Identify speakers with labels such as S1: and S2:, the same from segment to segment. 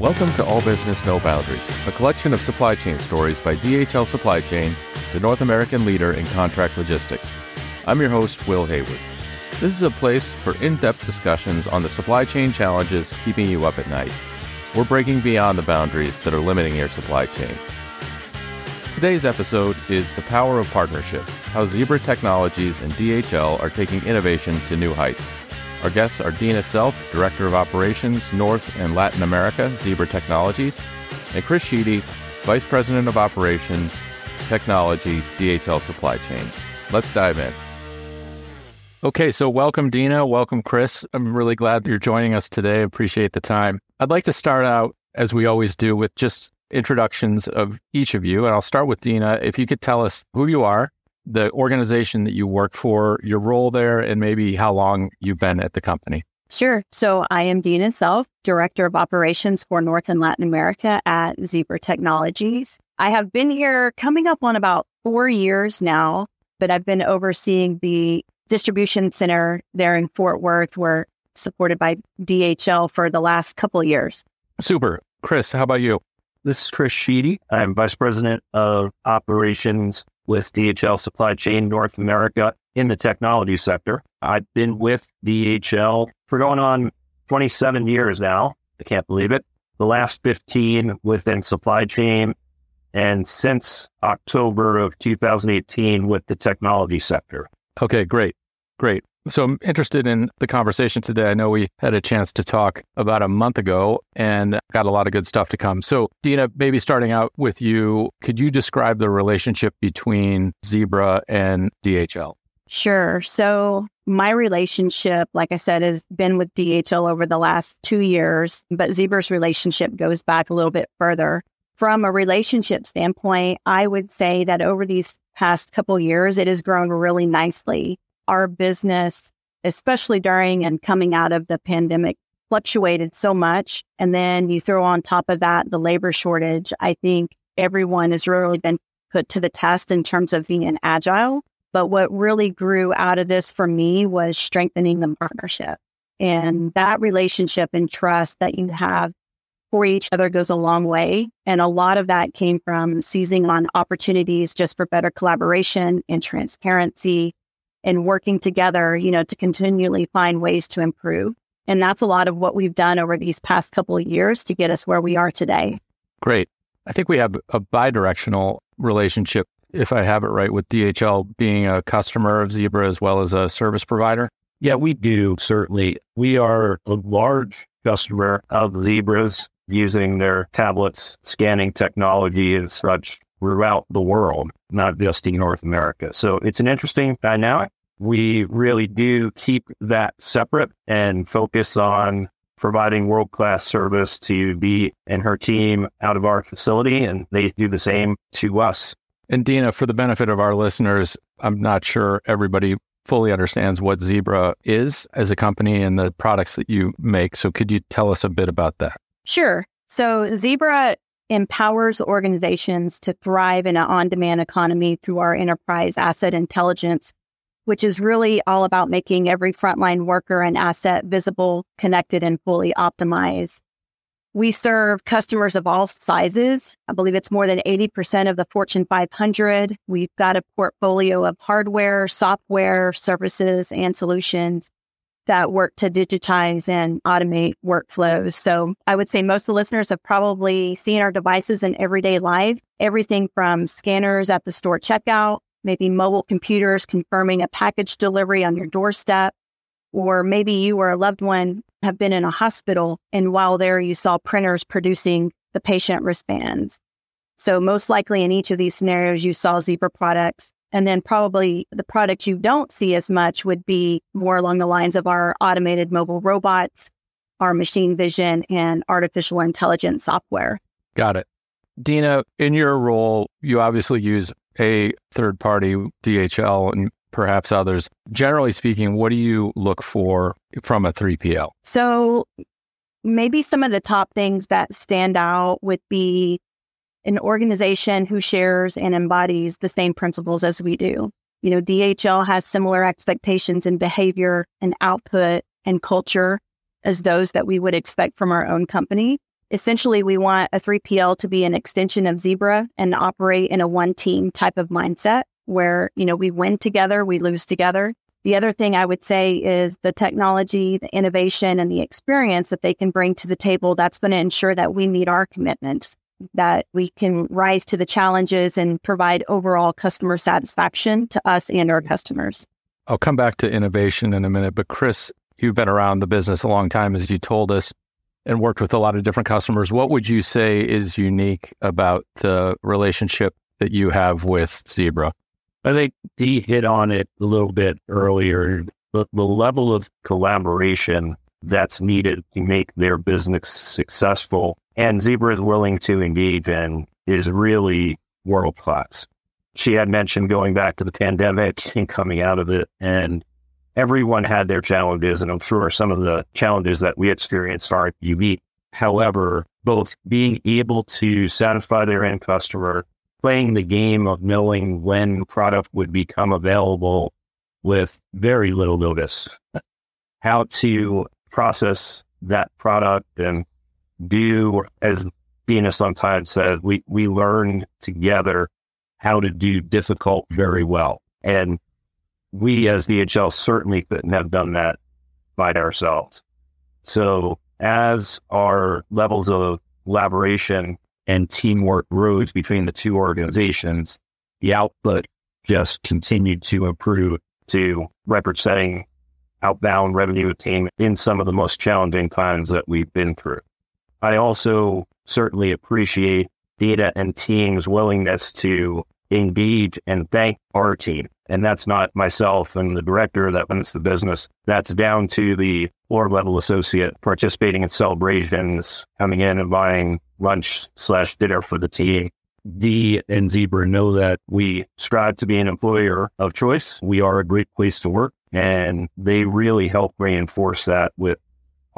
S1: Welcome to All Business No Boundaries, a collection of supply chain stories by DHL Supply Chain, the North American leader in contract logistics. I'm your host, Will Hayward. This is a place for in depth discussions on the supply chain challenges keeping you up at night. We're breaking beyond the boundaries that are limiting your supply chain. Today's episode is The Power of Partnership How Zebra Technologies and DHL are taking innovation to new heights. Our guests are Deanna Self, Director of Operations, North and Latin America, Zebra Technologies, and Chris Sheedy, Vice President of Operations, Technology, DHL Supply Chain. Let's dive in. Okay, so welcome, Deanna. Welcome, Chris. I'm really glad you're joining us today. Appreciate the time. I'd like to start out, as we always do, with just introductions of each of you. And I'll start with Deanna. If you could tell us who you are, the organization that you work for, your role there, and maybe how long you've been at the company.
S2: Sure. So I am Deanna Self, Director of Operations for North and Latin America at Zebra Technologies. I have been here coming up on about four years now, but I've been overseeing the distribution center there in Fort Worth. We're supported by DHL for the last couple years.
S1: Super. Chris, how about you?
S3: This is Chris Sheedy. I'm Vice President of Operations with DHL Supply Chain North America in the technology sector. I've been with DHL for going on 27 years now. I can't believe it. The last 15 within supply chain, and since October of 2018 with the technology sector.
S1: Okay, great. Great. So I'm interested in the conversation today. I know we had a chance to talk about a month ago and got a lot of good stuff to come. So, Deanna, maybe starting out with you, could you describe the relationship between Zebra and DHL?
S2: Sure. So, my relationship, like I said, has been with DHL over the last two years, but Zebra's relationship goes back a little bit further. From a relationship standpoint, I would say that over these past couple years, it has grown really nicely our business, especially during and coming out of the pandemic, fluctuated so much. And then you throw on top of that the labor shortage. I think everyone has really been put to the test in terms of being agile. But what really grew out of this for me was strengthening the partnership. And that relationship and trust that you have for each other goes a long way. And a lot of that came from seizing on opportunities just for better collaboration and transparency and working together, you know, to continually find ways to improve. And that's a lot of what we've done over these past couple of years to get us where we are today.
S1: Great. I think we have a bidirectional relationship, if I have it right, with DHL being a customer of Zebra as well as a service provider.
S3: Yeah, we do, certainly. We are a large customer of Zebra's using their tablets, scanning technology and such throughout the world, not just in North America. So it's an interesting dynamic. We really do keep that separate and focus on providing world class service to Bea and her team out of our facility, and they do the same to us.
S1: And Deanna, for the benefit of our listeners, I'm not sure everybody fully understands what Zebra is as a company and the products that you make. So could you tell us a bit about that?
S2: Sure. So Zebra empowers organizations to thrive in an on demand economy through our enterprise asset intelligence, which is really all about making every frontline worker and asset visible, connected, and fully optimized. We serve customers of all sizes. I believe it's more than 80% of the Fortune 500. We've got a portfolio of hardware, software, services, and solutions that work to digitize and automate workflows. So I would say most of the listeners have probably seen our devices in everyday life, everything from scanners at the store checkout, maybe mobile computers confirming a package delivery on your doorstep, or maybe you or a loved one have been in a hospital and while there you saw printers producing the patient wristbands. So most likely in each of these scenarios, you saw Zebra products and then probably the product you don't see as much would be more along the lines of our automated mobile robots, our machine vision, and artificial intelligence software.
S1: Got it. Deanna, in your role, you obviously use a third party, DHL, and perhaps others. Generally speaking, what do you look for from a 3PL?
S2: So, maybe some of the top things that stand out would be an organization who shares and embodies the same principles as we do. You know, DHL has similar expectations in behavior and output and culture as those that we would expect from our own company. essentially we want a 3PL to be an extension of Zebra and operate in a one team type of mindset where, you know, we win together, we lose together. The other thing I would say is the technology, the innovation, and the experience that they can bring to the table. That's going to ensure that we meet our commitments, that we can rise to the challenges and provide overall customer satisfaction to us and our customers.
S1: I'll come back to innovation in a minute, but Chris, you've been around the business a long time, as you told us, and worked with a lot of different customers. What would you say is unique about the relationship that you have with Zebra?
S3: I think Dee hit on it a little bit earlier. The, the level of collaboration that's needed to make their business successful and Zebra is willing to engage in is really world class. She had mentioned going back to the pandemic and coming out of it, and everyone had their challenges. And I'm sure some of the challenges that we experienced are unique. However, both being able to satisfy their end customer playing the game of knowing when product would become available with very little notice, how to process that product and do, as Deanna sometimes says, we, we learn together how to do difficult very well. And we as DHL certainly couldn't have done that by ourselves. So as our levels of collaboration and teamwork rose between the two organizations, the output just continued to improve to record setting outbound revenue attainment in some of the most challenging times that we've been through. I also certainly appreciate Deanna and team's willingness to engage and thank our team. And that's not myself and the director that runs the business. That's down to the floor level associate participating in celebrations, coming in and buying lunch slash dinner for the team. D and Zebra know that we strive to be an employer of choice. We are a great place to work, and they really help reinforce that with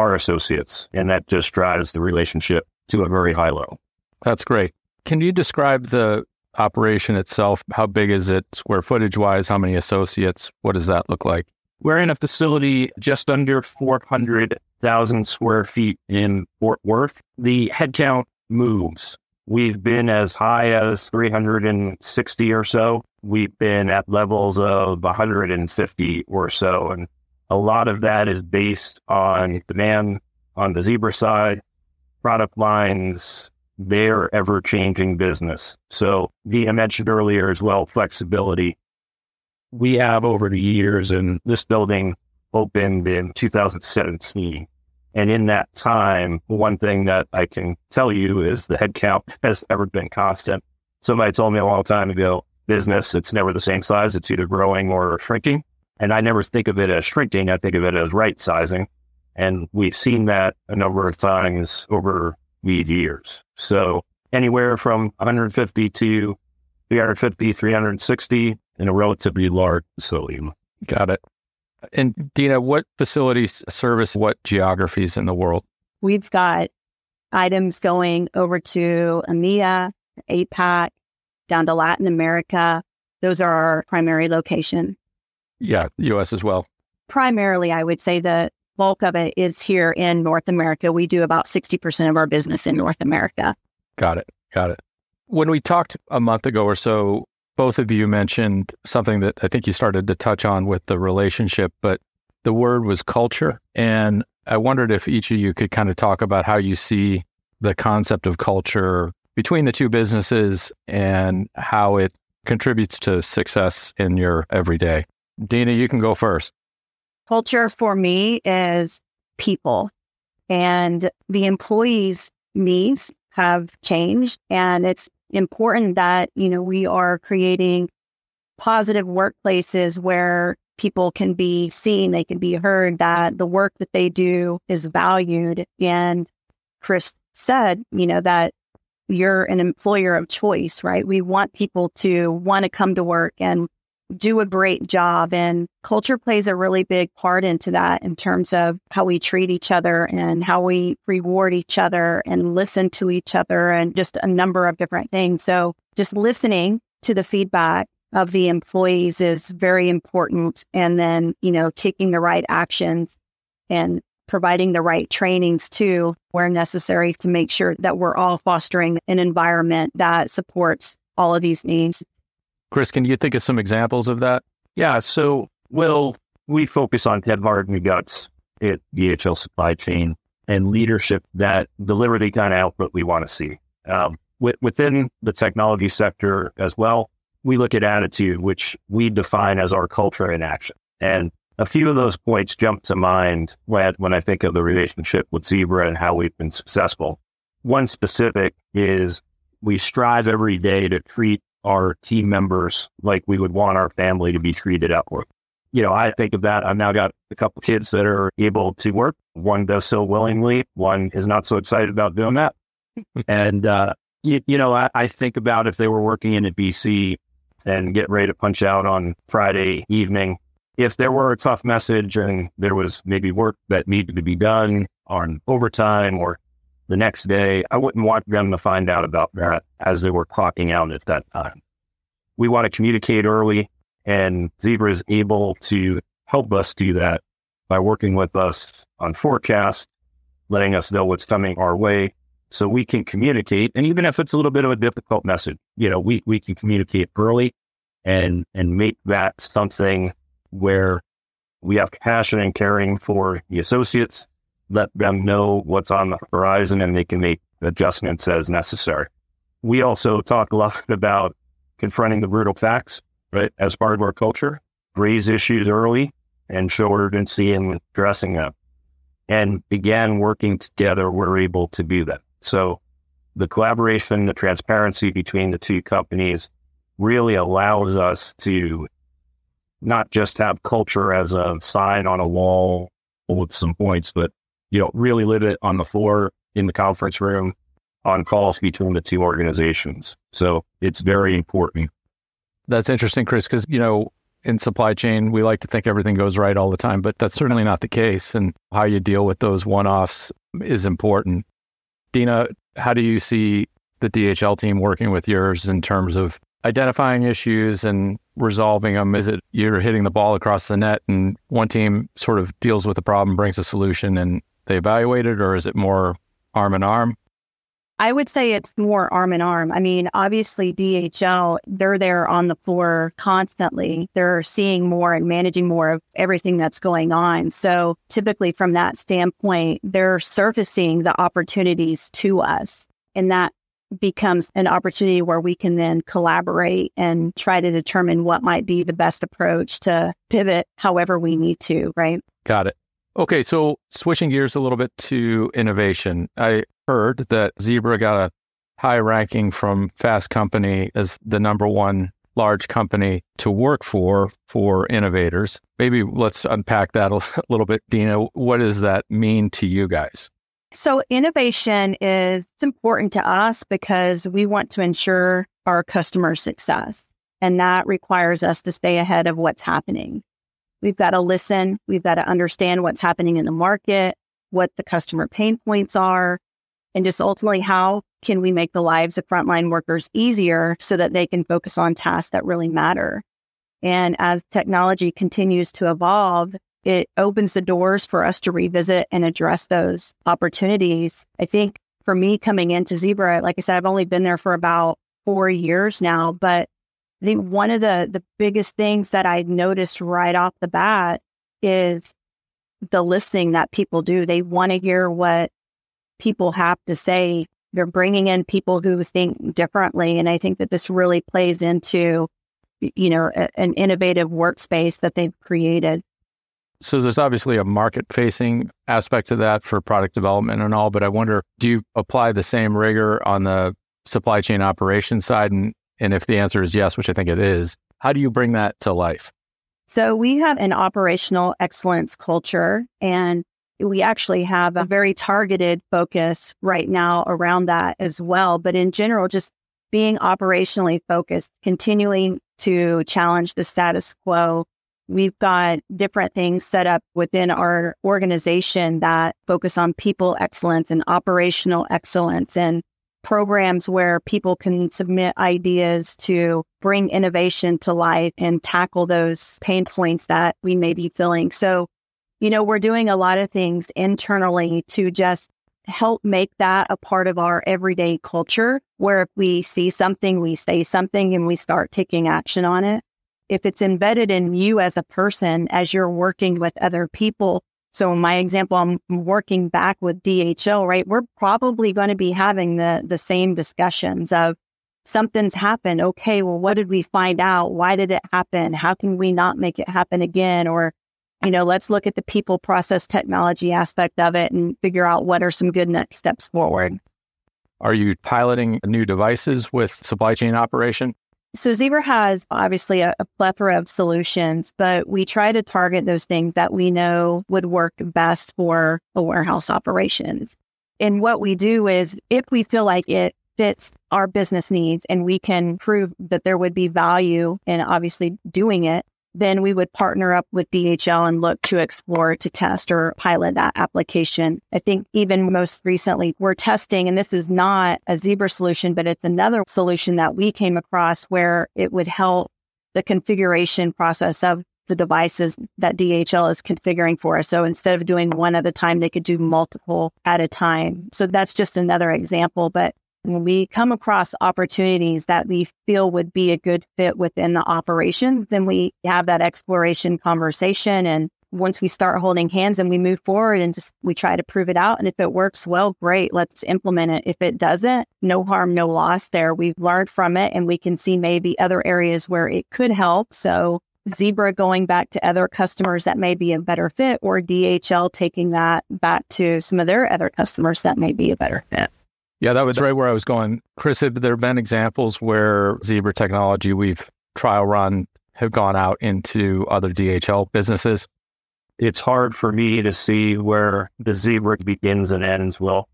S3: our associates. And that just drives the relationship to a very high level.
S1: That's great. Can you describe the operation itself? How big is it square footage wise? How many associates? What does that look like?
S3: We're in a facility just under 400,000 square feet in Fort Worth. The headcount moves. We've been as high as 360 or so. We've been at levels of 150 or so. And a lot of that is based on demand on the Zebra side, product lines, their ever changing business. So, Deanna mentioned earlier as well, flexibility we have over the years, and this building opened in 2017. And in that time, one thing that I can tell you is the headcount has never been constant. Somebody told me a long time ago, business, it's never the same size. It's either growing or shrinking. And I never think of it as shrinking. I think of it as right sizing. And we've seen that a number of times over these years. So anywhere from 150 to 350, 360 in a relatively large facility.
S1: Got it. And Deanna, what facilities service what geographies in the world?
S2: We've got items going over to EMEA, APAC, down to Latin America. Those are our primary location.
S1: Yeah, US as well.
S2: Primarily, I would say the bulk of it is here in North America. We do about 60% of our business in North America.
S1: Got it. Got it. When we talked a month ago or so, both of you mentioned something that I think you started to touch on with the relationship, but the word was culture. And I wondered if each of you could kind of talk about how you see the concept of culture between the two businesses and how it contributes to success in your everyday. Deanna, you can go first.
S2: Culture for me is people and the employees' needs have changed and it's important that, you know, we are creating positive workplaces where people can be seen, they can be heard, that the work that they do is valued. And Chris said, you know, that you're an employer of choice, right? We want people to want to come to work and do a great job. And culture plays a really big part into that in terms of how we treat each other and how we reward each other and listen to each other and just a number of different things. So just listening to the feedback of the employees is very important. And then, you know, taking the right actions and providing the right trainings too where necessary to make sure that we're all fostering an environment that supports all of these needs.
S1: Chris, can you think of some examples of that?
S3: Yeah. So, well, we focus on Ted Martin guts at DHL supply chain and leadership that deliver the kind of output we want to see. Um, within the technology sector as well, we look at attitude, which we define as our culture in action. And a few of those points jump to mind when, when I think of the relationship with Zebra and how we've been successful. One specific is we strive every day to treat our team members like we would want our family to be treated at work. You know, I think of that. I've now got a couple kids that are able to work. One does so willingly. One is not so excited about doing that. and, uh, you, you know, I, I think about if they were working in a DC and get ready to punch out on Friday evening. If there were a tough message and there was maybe work that needed to be done on overtime or the next day, I wouldn't want them to find out about that as they were clocking out at that time. We want to communicate early, and Zebra is able to help us do that by working with us on forecast, letting us know what's coming our way, so we can communicate. And even if it's a little bit of a difficult message, you know, we, we can communicate early and, and make that something where we have compassion and caring for the associates, let them know what's on the horizon and they can make adjustments as necessary. We also talk a lot about confronting the brutal facts, right? As part of our culture, raise issues early and show urgency in addressing them. And began working together, we're able to do that. So the collaboration, the transparency between the two companies really allows us to not just have culture as a sign on a wall with some points, but you know, really live it on the floor in the conference room on calls between the two organizations. So it's very important.
S1: That's interesting, Chris, because you know, in supply chain, we like to think everything goes right all the time, but that's certainly not the case. And how you deal with those one offs is important. Deanna, how do you see the DHL team working with yours in terms of identifying issues and resolving them? Is it you're hitting the ball across the net and one team sort of deals with the problem, brings a solution, and they evaluate it, or is it more arm in arm?
S2: I would say it's more arm in arm. I mean, obviously, DHL, they're there on the floor constantly. They're seeing more and managing more of everything that's going on. So, typically, from that standpoint, they're surfacing the opportunities to us. And that becomes an opportunity where we can then collaborate and try to determine what might be the best approach to pivot however we need to, right?
S1: Got it. Okay, so switching gears a little bit to innovation. I heard that Zebra got a high ranking from Fast Company as the number one large company to work for for innovators. Maybe let's unpack that a little bit, Deanna. What does that mean to you guys?
S2: So innovation is important to us because we want to ensure our customer success. And that requires us to stay ahead of what's happening. We've got to listen. We've got to understand what's happening in the market, what the customer pain points are, and just ultimately how can we make the lives of frontline workers easier so that they can focus on tasks that really matter. And as technology continues to evolve, it opens the doors for us to revisit and address those opportunities. I think for me coming into Zebra, like I said, I've only been there for about four years now, but I think one of the the biggest things that I noticed right off the bat is the listening that people do. They want to hear what people have to say. They're bringing in people who think differently, and I think that this really plays into, you know, a, an innovative workspace that they've created.
S1: So there's obviously a market facing aspect to that for product development and all, but I wonder, do you apply the same rigor on the supply chain operations side? And and if the answer is yes, which I think it is, how do you bring that to life?
S2: So we have an operational excellence culture and we actually have a very targeted focus right now around that as well. But in general, just being operationally focused, continuing to challenge the status quo. We've got different things set up within our organization that focus on people excellence and operational excellence and programs where people can submit ideas to bring innovation to life and tackle those pain points that we may be feeling. So you know, we're doing a lot of things internally to just help make that a part of our everyday culture where if we see something, we say something and we start taking action on it. If it's embedded in you as a person, as you're working with other people. So in my example, I'm working back with DHL, right? We're probably going to be having the, the same discussions of something's happened. Okay. Well, what did we find out? Why did it happen? How can we not make it happen again? Or you know, let's look at the people process technology aspect of it and figure out what are some good next steps forward.
S1: Are you piloting new devices with supply chain operation?
S2: So Zebra has obviously a, a, plethora of solutions, but we try to target those things that we know would work best for a warehouse operations. And what we do is if we feel like it fits our business needs and we can prove that there would be value in obviously doing it, then we would partner up with DHL and look to explore to test or pilot that application. I think even most recently we're testing, and this is not a Zebra solution, but it's another solution that we came across where it would help the configuration process of the devices that DHL is configuring for us. So instead of doing one at a time, they could do multiple at a time. So that's just another example. But when we come across opportunities that we feel would be a good fit within the operation, then we have that exploration conversation. And once we start holding hands and we move forward and just we try to prove it out. And if it works well, great, let's implement it. If it doesn't, no harm, no loss there. We've learned from it and we can see maybe other areas where it could help. So Zebra going back to other customers that may be a better fit, or DHL taking that back to some of their other customers that may be a better fit.
S1: Yeah, that was right where I was going. Chris, have there been examples where Zebra technology we've trial run have gone out into other DHL businesses?
S3: It's hard for me to see where the Zebra begins and ends, Will.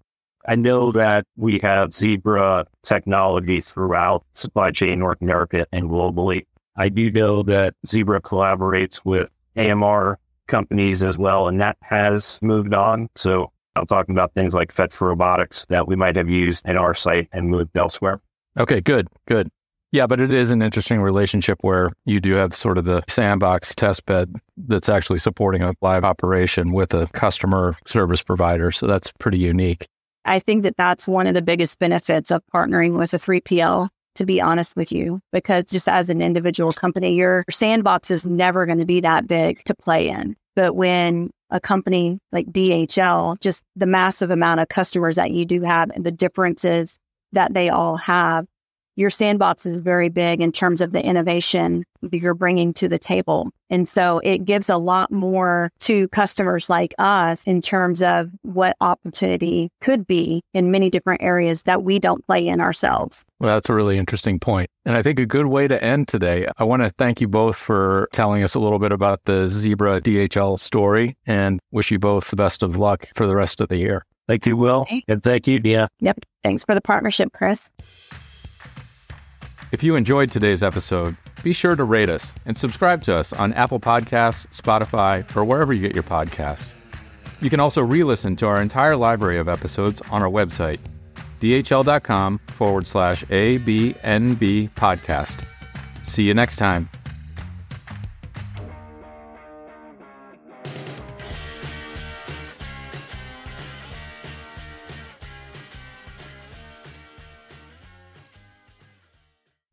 S3: I know that we have Zebra technology throughout supply chain North America and globally. I do know that Zebra collaborates with AMR companies as well, and that has moved on. So I'm talking about things like Fetch Robotics that we might have used in our site and moved elsewhere.
S1: Okay, good, good. Yeah, but it is an interesting relationship where you do have sort of the sandbox test bed that's actually supporting a live operation with a customer service provider. So that's pretty unique.
S2: I think that that's one of the biggest benefits of partnering with a 3PL, to be honest with you, because just as an individual company, your sandbox is never going to be that big to play in. But when a company like DHL, just the massive amount of customers that you do have and the differences that they all have, your sandbox is very big in terms of the innovation that you're bringing to the table. And so it gives a lot more to customers like us in terms of what opportunity could be in many different areas that we don't play in ourselves.
S1: Well, that's a really interesting point. And I think a good way to end today, I want to thank you both for telling us a little bit about the Zebra DHL story and wish you both the best of luck for the rest of the year.
S3: Thank you, Will. And thank you, Nia.
S2: Yep. Thanks for the partnership, Chris.
S1: If you enjoyed today's episode, be sure to rate us and subscribe to us on Apple Podcasts, Spotify, or wherever you get your podcasts. You can also re listen to our entire library of episodes on our website, dhl.com forward slash ABNB podcast. See you next time.